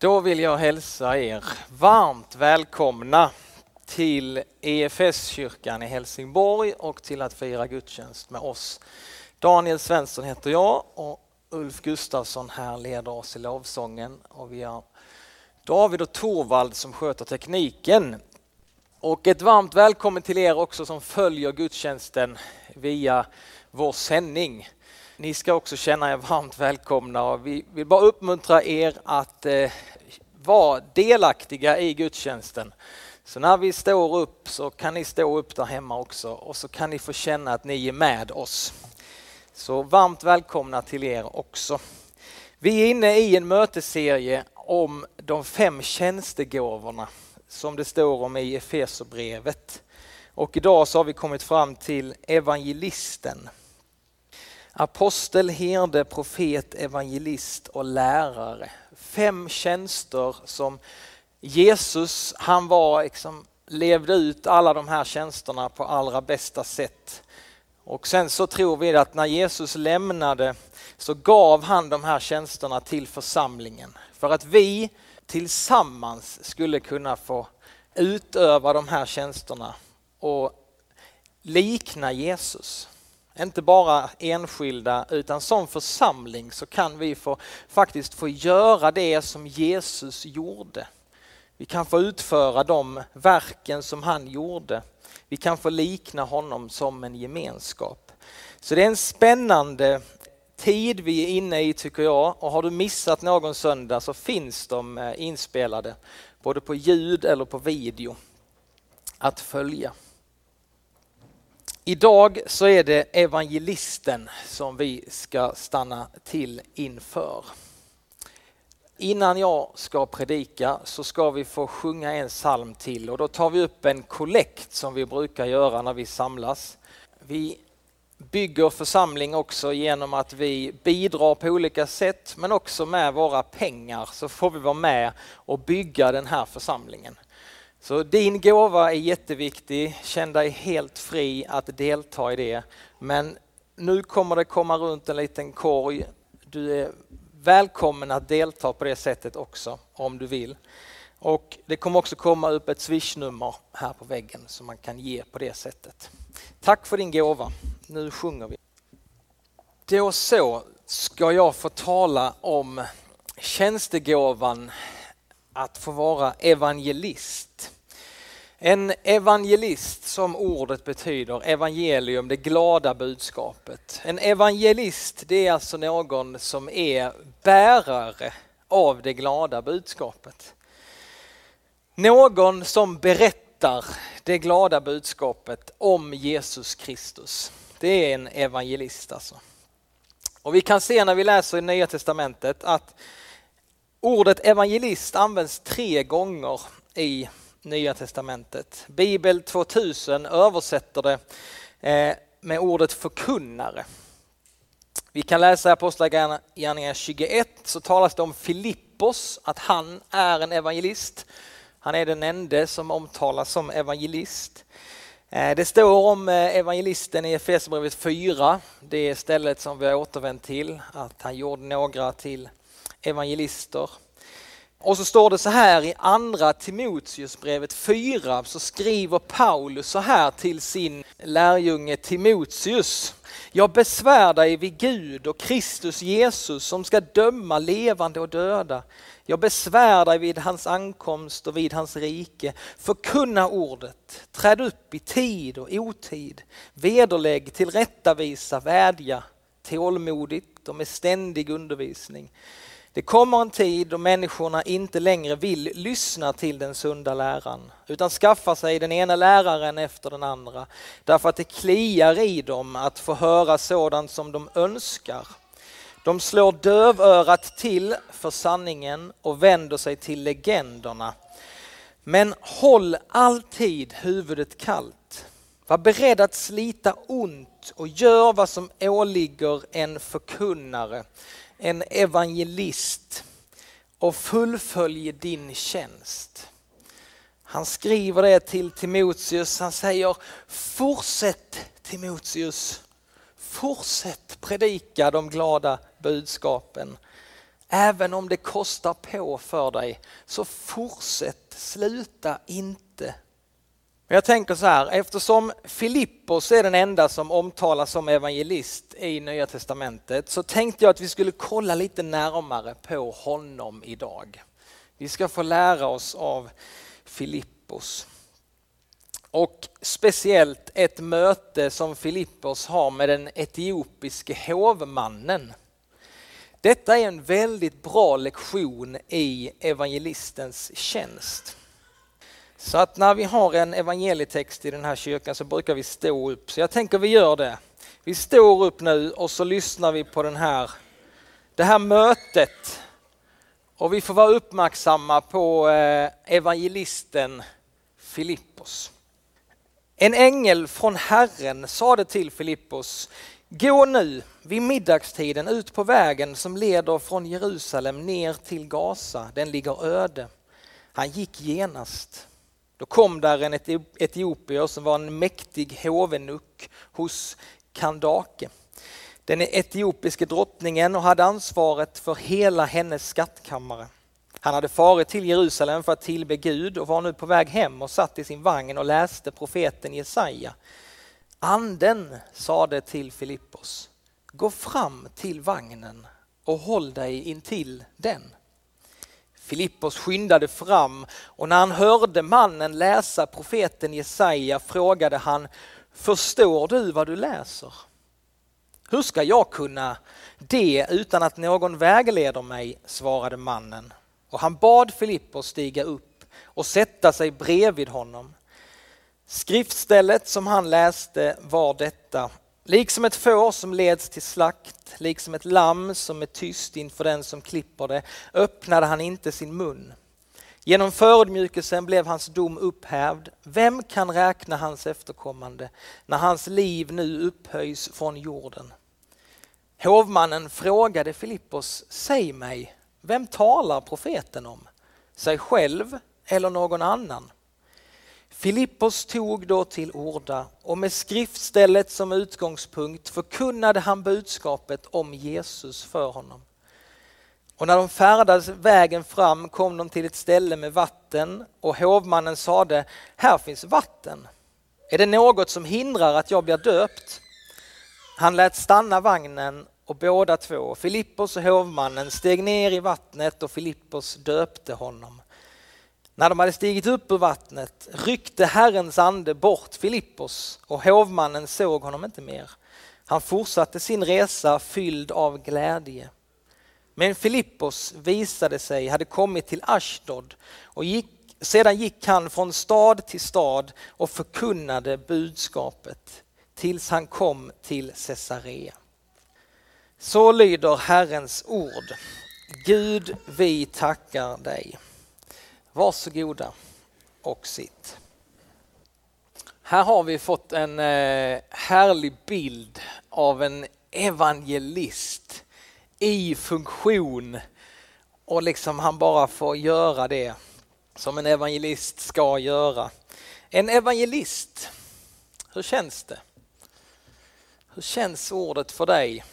Då vill jag hälsa er varmt välkomna till EFS-kyrkan i Helsingborg och till att fira gudstjänst med oss. Daniel Svensson heter jag och Ulf Gustafsson här leder oss i lovsången och vi har David och Torvald som sköter tekniken. Och ett varmt välkommen till er också som följer gudstjänsten via vår sändning. Ni ska också känna er varmt välkomna och vi vill bara uppmuntra er att eh, vara delaktiga i gudstjänsten. Så när vi står upp så kan ni stå upp där hemma också och så kan ni få känna att ni är med oss. Så varmt välkomna till er också. Vi är inne i en mötesserie om de fem tjänstegåvorna som det står om i Efeserbrevet. Och idag så har vi kommit fram till evangelisten. Apostel, herde, profet, evangelist och lärare. Fem tjänster som Jesus, han var liksom, levde ut alla de här tjänsterna på allra bästa sätt. Och sen så tror vi att när Jesus lämnade så gav han de här tjänsterna till församlingen för att vi tillsammans skulle kunna få utöva de här tjänsterna och likna Jesus. Inte bara enskilda utan som församling så kan vi få, faktiskt få göra det som Jesus gjorde. Vi kan få utföra de verken som han gjorde. Vi kan få likna honom som en gemenskap. Så det är en spännande tid vi är inne i tycker jag och har du missat någon söndag så finns de eh, inspelade både på ljud eller på video att följa. Idag så är det evangelisten som vi ska stanna till inför. Innan jag ska predika så ska vi få sjunga en psalm till och då tar vi upp en kollekt som vi brukar göra när vi samlas. Vi bygger församling också genom att vi bidrar på olika sätt men också med våra pengar så får vi vara med och bygga den här församlingen. Så din gåva är jätteviktig, känn dig helt fri att delta i det. Men nu kommer det komma runt en liten korg. Du är välkommen att delta på det sättet också om du vill. Och det kommer också komma upp ett swishnummer här på väggen som man kan ge på det sättet. Tack för din gåva. Nu sjunger vi. Då så ska jag få tala om tjänstegåvan att få vara evangelist. En evangelist som ordet betyder, evangelium, det glada budskapet. En evangelist det är alltså någon som är bärare av det glada budskapet. Någon som berättar det glada budskapet om Jesus Kristus. Det är en evangelist alltså. Och vi kan se när vi läser i Nya Testamentet att ordet evangelist används tre gånger i Nya Testamentet. Bibel 2000 översätter det eh, med ordet förkunnare. Vi kan läsa i Apostlagärningarna 21 så talas det om Filippos, att han är en evangelist. Han är den enda som omtalas som evangelist. Eh, det står om eh, evangelisten i Efesierbrevet 4, det är stället som vi har återvänt till, att han gjorde några till evangelister. Och så står det så här i andra Timoteusbrevet 4 så skriver Paulus så här till sin lärjunge Timoteus. Jag besvär dig vid Gud och Kristus Jesus som ska döma levande och döda. Jag besvär dig vid hans ankomst och vid hans rike. Förkunna ordet, träd upp i tid och otid. Vederlägg, tillrättavisa, vädja tålmodigt och med ständig undervisning. Det kommer en tid då människorna inte längre vill lyssna till den sunda läran utan skaffar sig den ena läraren efter den andra därför att det kliar i dem att få höra sådant som de önskar. De slår dövörat till för sanningen och vänder sig till legenderna. Men håll alltid huvudet kallt. Var beredd att slita ont och gör vad som åligger en förkunnare en evangelist och fullfölj din tjänst. Han skriver det till Timoteus, han säger fortsätt Timoteus, fortsätt predika de glada budskapen. Även om det kostar på för dig, så fortsätt, sluta inte. Jag tänker så här, eftersom Filippos är den enda som omtalas som evangelist i Nya Testamentet så tänkte jag att vi skulle kolla lite närmare på honom idag. Vi ska få lära oss av Filippos. Och speciellt ett möte som Filippos har med den etiopiske hovmannen. Detta är en väldigt bra lektion i evangelistens tjänst. Så att när vi har en evangelietext i den här kyrkan så brukar vi stå upp. Så jag tänker vi gör det. Vi står upp nu och så lyssnar vi på den här, det här mötet. Och vi får vara uppmärksamma på eh, evangelisten Filippos. En ängel från Herren sade till Filippos, gå nu vid middagstiden ut på vägen som leder från Jerusalem ner till Gaza, den ligger öde. Han gick genast. Då kom där en etiopier som var en mäktig hovenuck hos Kandake, den etiopiske drottningen och hade ansvaret för hela hennes skattkammare. Han hade farit till Jerusalem för att tillbe Gud och var nu på väg hem och satt i sin vagn och läste profeten Jesaja. Anden sade till Filippos, gå fram till vagnen och håll dig intill den. Filippos skyndade fram och när han hörde mannen läsa profeten Jesaja frågade han, förstår du vad du läser? Hur ska jag kunna det utan att någon vägleder mig, svarade mannen. Och han bad Filippos stiga upp och sätta sig bredvid honom. Skriftstället som han läste var detta. Liksom ett får som leds till slakt, liksom ett lamm som är tyst inför den som klipper det, öppnade han inte sin mun. Genom förödmjukelsen blev hans dom upphävd. Vem kan räkna hans efterkommande när hans liv nu upphöjs från jorden? Hovmannen frågade Filippos, säg mig, vem talar profeten om? Sig själv eller någon annan? Filippos tog då till orda och med skriftstället som utgångspunkt förkunnade han budskapet om Jesus för honom. Och när de färdades vägen fram kom de till ett ställe med vatten och hovmannen sade, här finns vatten. Är det något som hindrar att jag blir döpt? Han lät stanna vagnen och båda två, Filippos och hovmannen, steg ner i vattnet och Filippos döpte honom. När de hade stigit upp ur vattnet ryckte Herrens ande bort Filippos och hovmannen såg honom inte mer. Han fortsatte sin resa fylld av glädje. Men Filippos visade sig, hade kommit till Ashdod och gick, sedan gick han från stad till stad och förkunnade budskapet tills han kom till Caesarea. Så lyder Herrens ord. Gud, vi tackar dig. Varsågoda och sitt. Här har vi fått en eh, härlig bild av en evangelist i funktion och liksom han bara får göra det som en evangelist ska göra. En evangelist, hur känns det? Hur känns ordet för dig?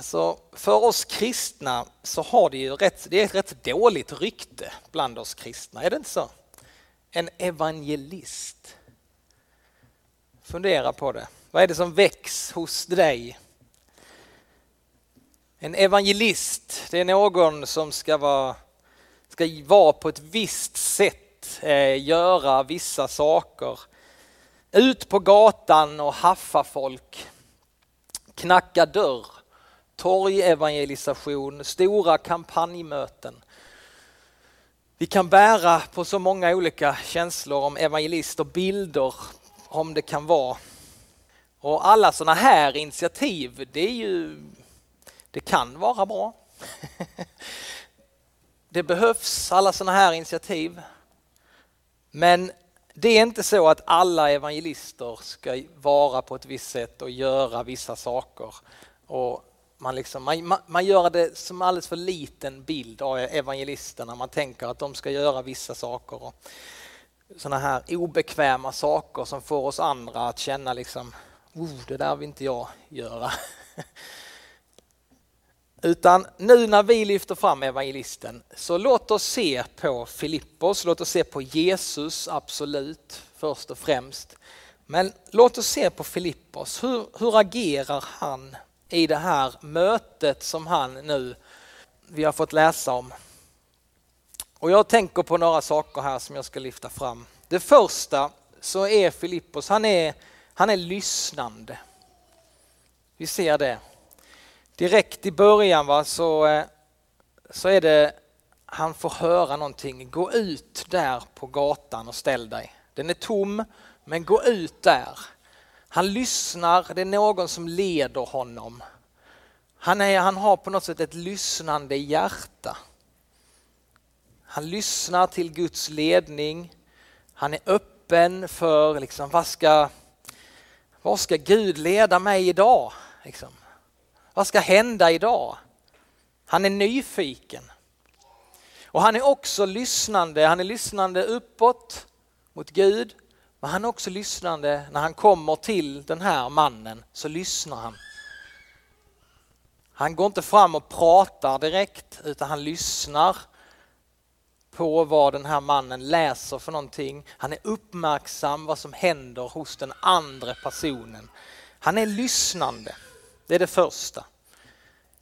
Alltså, för oss kristna så har det ju rätt, det är ett rätt dåligt rykte bland oss kristna, är det inte så? En evangelist. Fundera på det. Vad är det som väcks hos dig? En evangelist, det är någon som ska vara, ska vara på ett visst sätt, eh, göra vissa saker. Ut på gatan och haffa folk, knacka dörr torgevangelisation, stora kampanjmöten. Vi kan bära på så många olika känslor om evangelister, bilder om det kan vara. Och alla sådana här initiativ, det är ju, det kan vara bra. Det behövs alla sådana här initiativ. Men det är inte så att alla evangelister ska vara på ett visst sätt och göra vissa saker. Och man, liksom, man, man gör det som alldeles för liten bild av evangelisterna. Man tänker att de ska göra vissa saker. Och såna här obekväma saker som får oss andra att känna liksom, oh, det där vill inte jag göra. Utan nu när vi lyfter fram evangelisten så låt oss se på Filippos, låt oss se på Jesus absolut först och främst. Men låt oss se på Filippos, hur, hur agerar han i det här mötet som han nu, vi har fått läsa om. Och jag tänker på några saker här som jag ska lyfta fram. Det första så är Filippos, han är, han är lyssnande. Vi ser det. Direkt i början va, så, eh, så är det, han får höra någonting. Gå ut där på gatan och ställ dig. Den är tom, men gå ut där. Han lyssnar, det är någon som leder honom. Han, är, han har på något sätt ett lyssnande hjärta. Han lyssnar till Guds ledning. Han är öppen för liksom, vad, ska, vad ska Gud leda mig idag? Liksom. Vad ska hända idag? Han är nyfiken. Och han är också lyssnande, han är lyssnande uppåt mot Gud, men han är också lyssnande när han kommer till den här mannen så lyssnar han. Han går inte fram och pratar direkt utan han lyssnar på vad den här mannen läser för någonting. Han är uppmärksam vad som händer hos den andra personen. Han är lyssnande. Det är det första.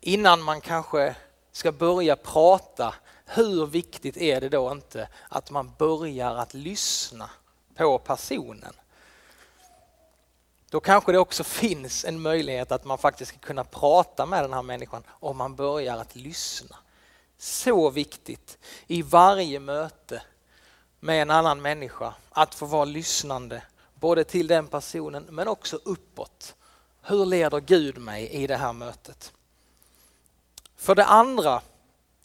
Innan man kanske ska börja prata, hur viktigt är det då inte att man börjar att lyssna på personen? Då kanske det också finns en möjlighet att man faktiskt ska kunna prata med den här människan om man börjar att lyssna. Så viktigt i varje möte med en annan människa att få vara lyssnande både till den personen men också uppåt. Hur leder Gud mig i det här mötet? För det andra,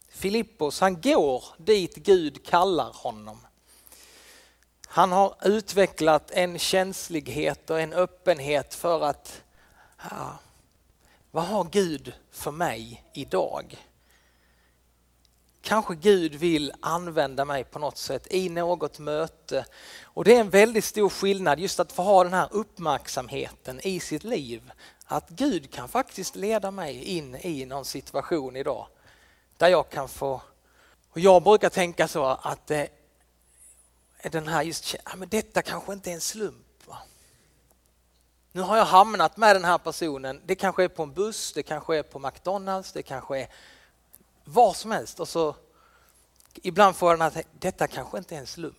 Filippos, han går dit Gud kallar honom. Han har utvecklat en känslighet och en öppenhet för att ja, vad har Gud för mig idag? Kanske Gud vill använda mig på något sätt i något möte. Och det är en väldigt stor skillnad just att få ha den här uppmärksamheten i sitt liv. Att Gud kan faktiskt leda mig in i någon situation idag där jag kan få... Och jag brukar tänka så att det den här just, ja, men detta kanske inte är en slump. Va? Nu har jag hamnat med den här personen. Det kanske är på en buss, det kanske är på McDonalds, det kanske är var som helst. Och så ibland får jag den här, detta kanske inte är en slump.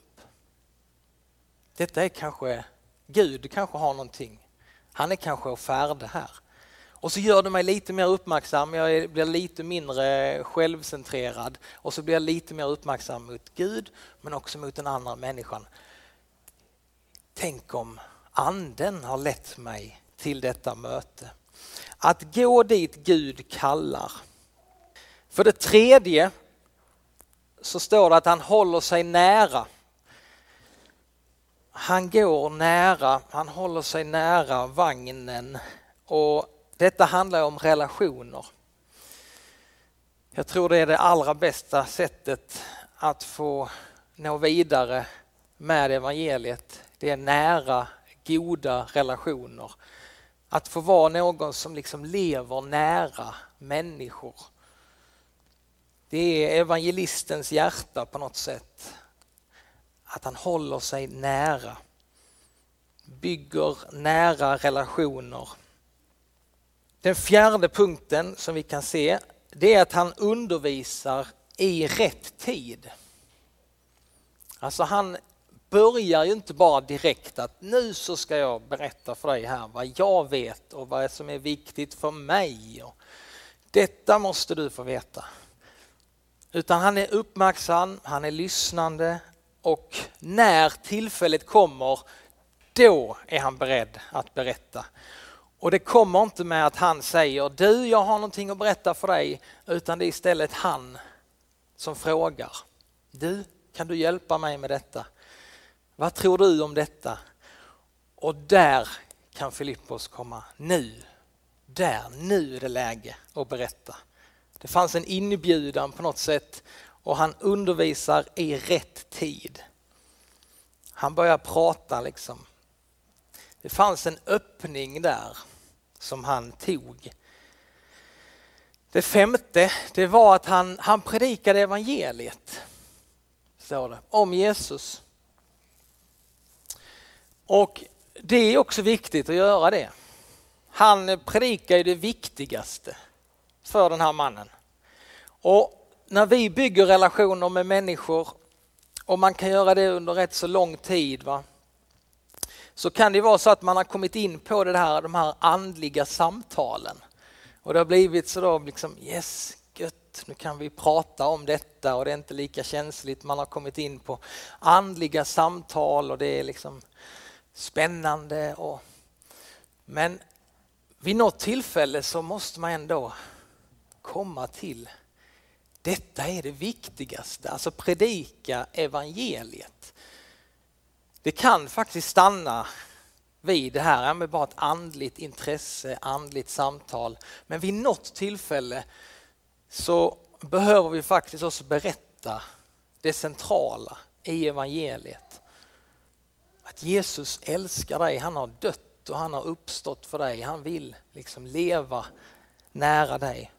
Detta är kanske, Gud kanske har någonting. Han är kanske och färd här. Och så gör det mig lite mer uppmärksam, jag blir lite mindre självcentrerad och så blir jag lite mer uppmärksam mot Gud men också mot den andra människan. Tänk om anden har lett mig till detta möte. Att gå dit Gud kallar. För det tredje så står det att han håller sig nära. Han går nära, han håller sig nära vagnen och detta handlar om relationer. Jag tror det är det allra bästa sättet att få nå vidare med evangeliet. Det är nära, goda relationer. Att få vara någon som liksom lever nära människor. Det är evangelistens hjärta på något sätt. Att han håller sig nära. Bygger nära relationer. Den fjärde punkten som vi kan se det är att han undervisar i rätt tid. Alltså han börjar ju inte bara direkt att nu så ska jag berätta för dig här vad jag vet och vad som är viktigt för mig. Detta måste du få veta. Utan han är uppmärksam, han är lyssnande och när tillfället kommer då är han beredd att berätta. Och det kommer inte med att han säger du jag har någonting att berätta för dig utan det är istället han som frågar. Du, kan du hjälpa mig med detta? Vad tror du om detta? Och där kan Filippos komma nu. Där, nu är det läge att berätta. Det fanns en inbjudan på något sätt och han undervisar i rätt tid. Han börjar prata liksom. Det fanns en öppning där som han tog. Det femte, det var att han, han predikade evangeliet, står det, om Jesus. Och det är också viktigt att göra det. Han predikar ju det viktigaste för den här mannen. Och när vi bygger relationer med människor och man kan göra det under rätt så lång tid va? Så kan det vara så att man har kommit in på det här, de här andliga samtalen. Och det har blivit så då liksom yes, gött, nu kan vi prata om detta och det är inte lika känsligt. Man har kommit in på andliga samtal och det är liksom spännande. Och, men vid något tillfälle så måste man ändå komma till detta är det viktigaste, alltså predika evangeliet. Det kan faktiskt stanna vid det här med bara ett andligt intresse, andligt samtal. Men vid något tillfälle så behöver vi faktiskt också berätta det centrala i evangeliet. Att Jesus älskar dig, han har dött och han har uppstått för dig. Han vill liksom leva nära dig.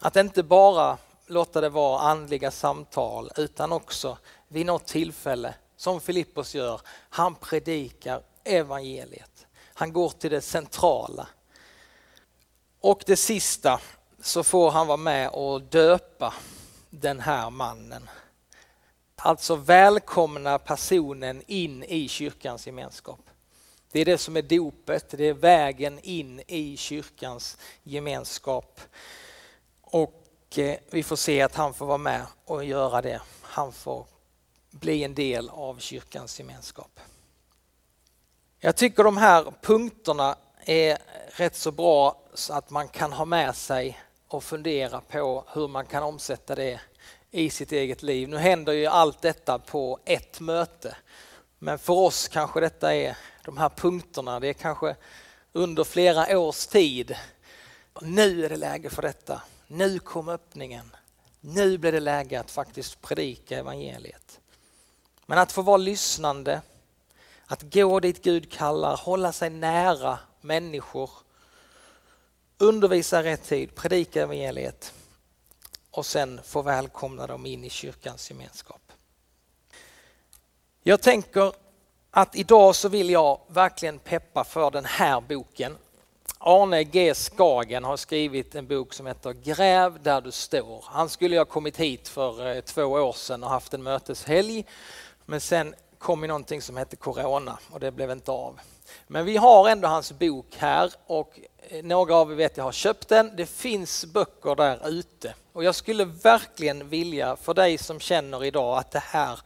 Att inte bara låta det vara andliga samtal utan också vid något tillfälle, som Filippos gör, han predikar evangeliet. Han går till det centrala. Och det sista så får han vara med och döpa den här mannen. Alltså välkomna personen in i kyrkans gemenskap. Det är det som är dopet, det är vägen in i kyrkans gemenskap. Och eh, vi får se att han får vara med och göra det. Han får bli en del av kyrkans gemenskap. Jag tycker de här punkterna är rätt så bra så att man kan ha med sig och fundera på hur man kan omsätta det i sitt eget liv. Nu händer ju allt detta på ett möte. Men för oss kanske detta är de här punkterna, det är kanske under flera års tid. Nu är det läge för detta. Nu kom öppningen. Nu blir det läge att faktiskt predika evangeliet. Men att få vara lyssnande, att gå dit Gud kallar, hålla sig nära människor, undervisa rätt tid, predika evangeliet och sen få välkomna dem in i kyrkans gemenskap. Jag tänker att idag så vill jag verkligen peppa för den här boken Arne G Skagen har skrivit en bok som heter Gräv där du står. Han skulle ha kommit hit för eh, två år sedan och haft en möteshelg. Men sen kom ju någonting som hette Corona och det blev inte av. Men vi har ändå hans bok här och eh, några av er vet jag har köpt den. Det finns böcker där ute och jag skulle verkligen vilja för dig som känner idag att det här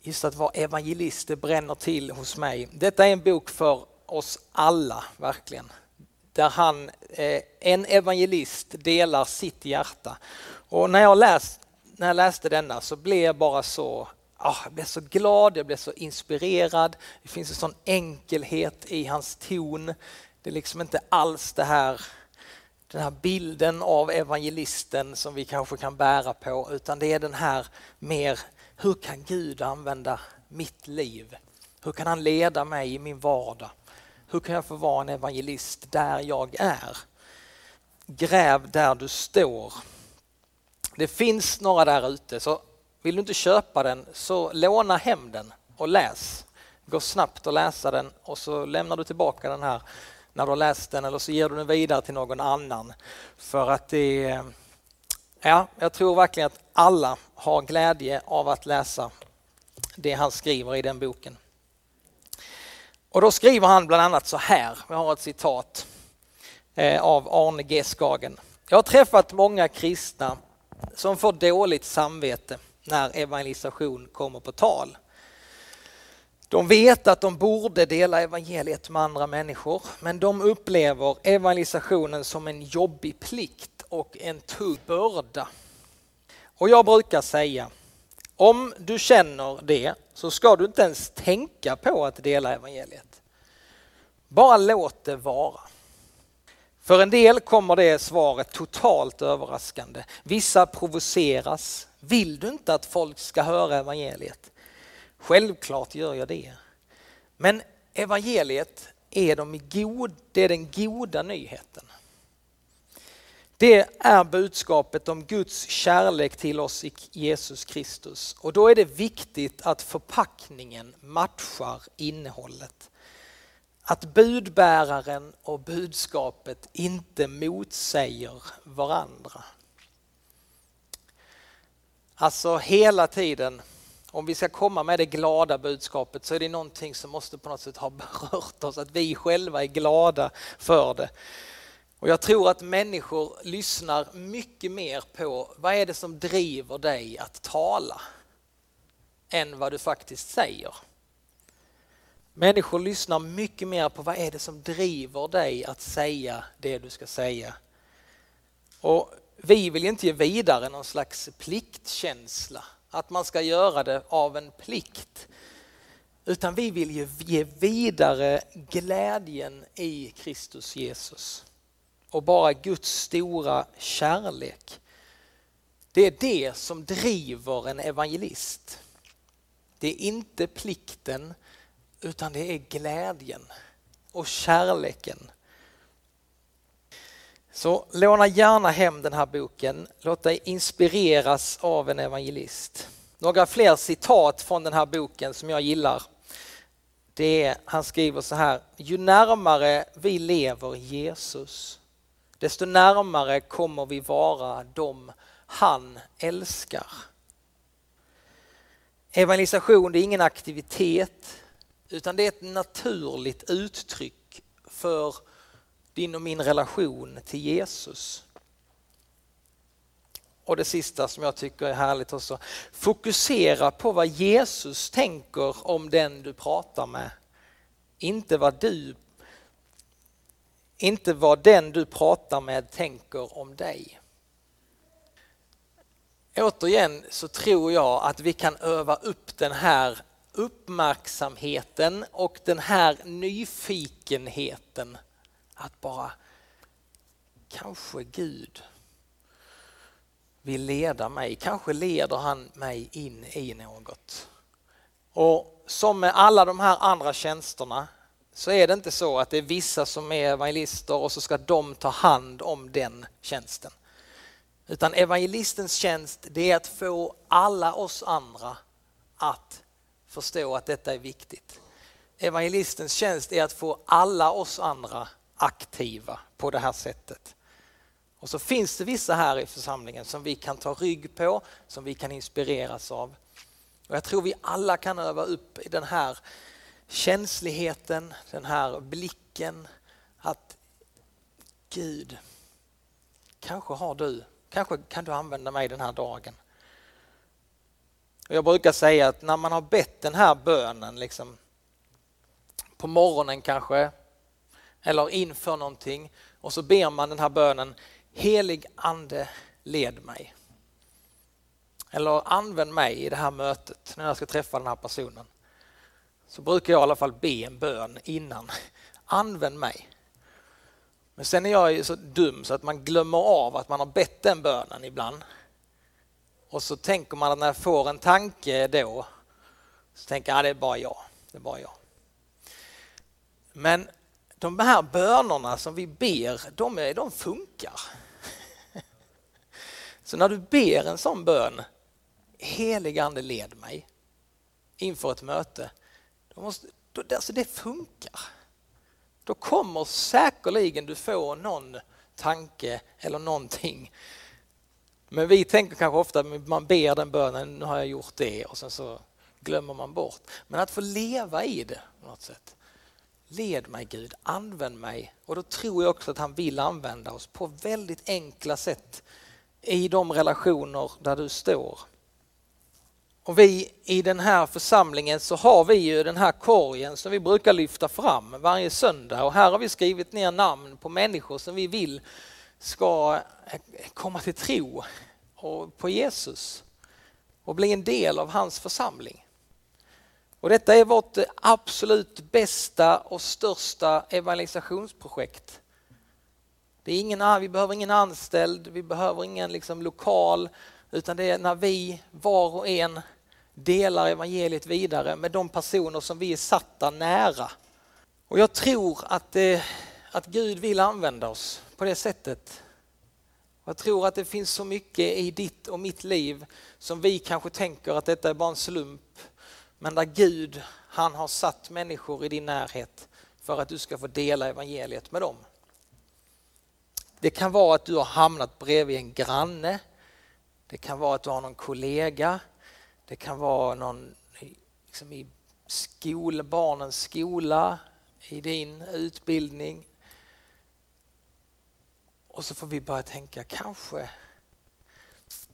just att vara evangelist, det bränner till hos mig. Detta är en bok för oss alla, verkligen. Där han, eh, en evangelist, delar sitt hjärta. Och när jag, läst, när jag läste denna så blev jag bara så oh, jag blev så glad, jag blev så inspirerad. Det finns en sån enkelhet i hans ton. Det är liksom inte alls det här, den här bilden av evangelisten som vi kanske kan bära på, utan det är den här mer, hur kan Gud använda mitt liv? Hur kan han leda mig i min vardag? Hur kan jag få vara en evangelist där jag är? Gräv där du står. Det finns några där ute, så vill du inte köpa den så låna hem den och läs. Gå snabbt och läsa den och så lämnar du tillbaka den här när du har läst den eller så ger du den vidare till någon annan. För att det Ja, jag tror verkligen att alla har glädje av att läsa det han skriver i den boken. Och då skriver han bland annat så här, vi har ett citat eh, av Arne G Skagen. Jag har träffat många kristna som får dåligt samvete när evangelisation kommer på tal. De vet att de borde dela evangeliet med andra människor, men de upplever evangelisationen som en jobbig plikt och en tung börda. Och jag brukar säga, om du känner det så ska du inte ens tänka på att dela evangeliet. Bara låt det vara. För en del kommer det svaret totalt överraskande. Vissa provoceras. Vill du inte att folk ska höra evangeliet? Självklart gör jag det. Men evangeliet är, de god, det är den goda nyheten. Det är budskapet om Guds kärlek till oss i Jesus Kristus och då är det viktigt att förpackningen matchar innehållet. Att budbäraren och budskapet inte motsäger varandra. Alltså hela tiden, om vi ska komma med det glada budskapet så är det någonting som måste på något sätt ha berört oss, att vi själva är glada för det. Och jag tror att människor lyssnar mycket mer på vad är det som driver dig att tala än vad du faktiskt säger. Människor lyssnar mycket mer på vad är det som driver dig att säga det du ska säga. Och vi vill inte ge vidare någon slags pliktkänsla, att man ska göra det av en plikt. Utan vi vill ju ge vidare glädjen i Kristus Jesus och bara Guds stora kärlek. Det är det som driver en evangelist. Det är inte plikten utan det är glädjen och kärleken. Så låna gärna hem den här boken. Låt dig inspireras av en evangelist. Några fler citat från den här boken som jag gillar. Det är, han skriver så här, ju närmare vi lever Jesus, desto närmare kommer vi vara dem han älskar. Evangelisation det är ingen aktivitet utan det är ett naturligt uttryck för din och min relation till Jesus. Och det sista som jag tycker är härligt också, fokusera på vad Jesus tänker om den du pratar med. Inte vad du inte vad den du pratar med tänker om dig. Återigen så tror jag att vi kan öva upp den här uppmärksamheten och den här nyfikenheten att bara kanske Gud vill leda mig, kanske leder han mig in i något. Och som med alla de här andra tjänsterna så är det inte så att det är vissa som är evangelister och så ska de ta hand om den tjänsten. Utan evangelistens tjänst det är att få alla oss andra att förstå att detta är viktigt. Evangelistens tjänst är att få alla oss andra aktiva på det här sättet. Och så finns det vissa här i församlingen som vi kan ta rygg på, som vi kan inspireras av. Och jag tror vi alla kan öva upp i den här känsligheten, den här blicken att Gud, kanske har du, kanske kan du använda mig den här dagen. Jag brukar säga att när man har bett den här bönen liksom, på morgonen kanske eller inför någonting och så ber man den här bönen Helig ande led mig. Eller använd mig i det här mötet när jag ska träffa den här personen. Så brukar jag i alla fall be en bön innan. Använd mig. Men sen är jag så dum så att man glömmer av att man har bett den bönen ibland. Och så tänker man att när jag får en tanke då så tänker jag att det är bara jag. Det är bara jag. Men de här bönerna som vi ber, de, är, de funkar. Så när du ber en sån bön, helig ande led mig inför ett möte, då måste, då, alltså det funkar. Då kommer säkerligen du få någon tanke eller någonting. Men vi tänker kanske ofta att man ber den bönen, nu har jag gjort det och sen så glömmer man bort. Men att få leva i det på något sätt. Led mig Gud, använd mig. Och då tror jag också att han vill använda oss på väldigt enkla sätt i de relationer där du står. Och vi i den här församlingen så har vi ju den här korgen som vi brukar lyfta fram varje söndag och här har vi skrivit ner namn på människor som vi vill ska eh, komma till tro på Jesus och bli en del av hans församling. Och detta är vårt absolut bästa och största evangelisationsprojekt. Det är ingen, vi behöver ingen anställd, vi behöver ingen liksom lokal, utan det är när vi var och en delar evangeliet vidare med de personer som vi är satta nära. Och jag tror att, det, att Gud vill använda oss på det sättet. Jag tror att det finns så mycket i ditt och mitt liv som vi kanske tänker att detta är bara en slump. Men där Gud, han har satt människor i din närhet för att du ska få dela evangeliet med dem. Det kan vara att du har hamnat bredvid en granne. Det kan vara att du har någon kollega. Det kan vara någon liksom i skol, barnens skola, i din utbildning. Och så får vi börja tänka, kanske,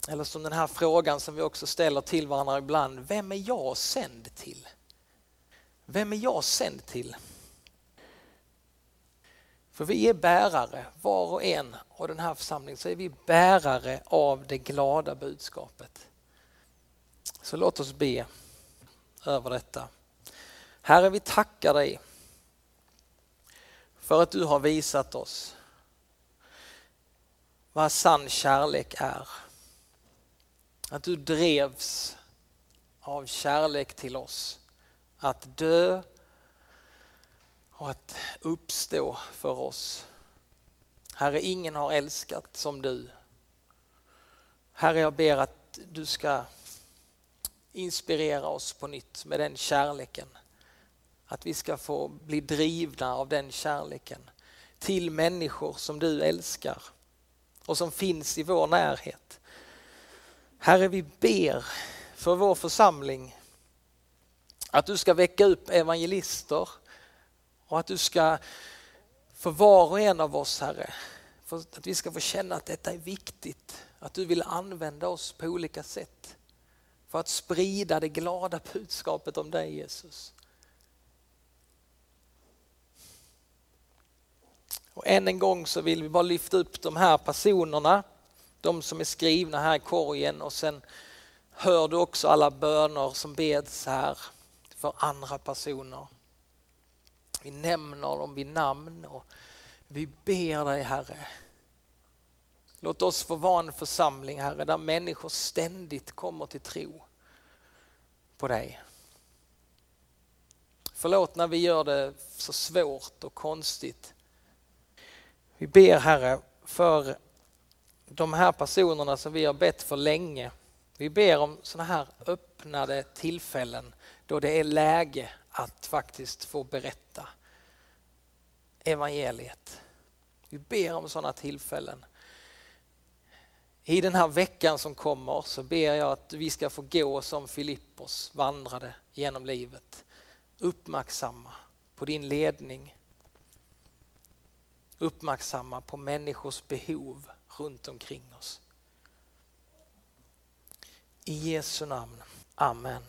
eller som den här frågan som vi också ställer till varandra ibland, vem är jag sänd till? Vem är jag sänd till? För vi är bärare, var och en av den här församlingen så är vi bärare av det glada budskapet. Så låt oss be över detta. Herre, vi tackar dig för att du har visat oss vad sann kärlek är. Att du drevs av kärlek till oss. Att dö och att uppstå för oss. Herre, ingen har älskat som du. Herre, jag ber att du ska inspirera oss på nytt med den kärleken. Att vi ska få bli drivna av den kärleken till människor som du älskar och som finns i vår närhet. Herre, vi ber för vår församling att du ska väcka upp evangelister och att du ska för var och en av oss, Herre, att vi ska få känna att detta är viktigt, att du vill använda oss på olika sätt för att sprida det glada budskapet om dig Jesus. Och än en gång så vill vi bara lyfta upp de här personerna, de som är skrivna här i korgen och sen hör du också alla böner som beds här för andra personer. Vi nämner dem vid namn och vi ber dig Herre. Låt oss få vara en församling Herre där människor ständigt kommer till tro på dig. Förlåt när vi gör det så svårt och konstigt. Vi ber Herre för de här personerna som vi har bett för länge. Vi ber om sådana här öppnade tillfällen då det är läge att faktiskt få berätta evangeliet. Vi ber om sådana tillfällen. I den här veckan som kommer så ber jag att vi ska få gå som Filippos vandrade genom livet. Uppmärksamma på din ledning. Uppmärksamma på människors behov runt omkring oss. I Jesu namn. Amen.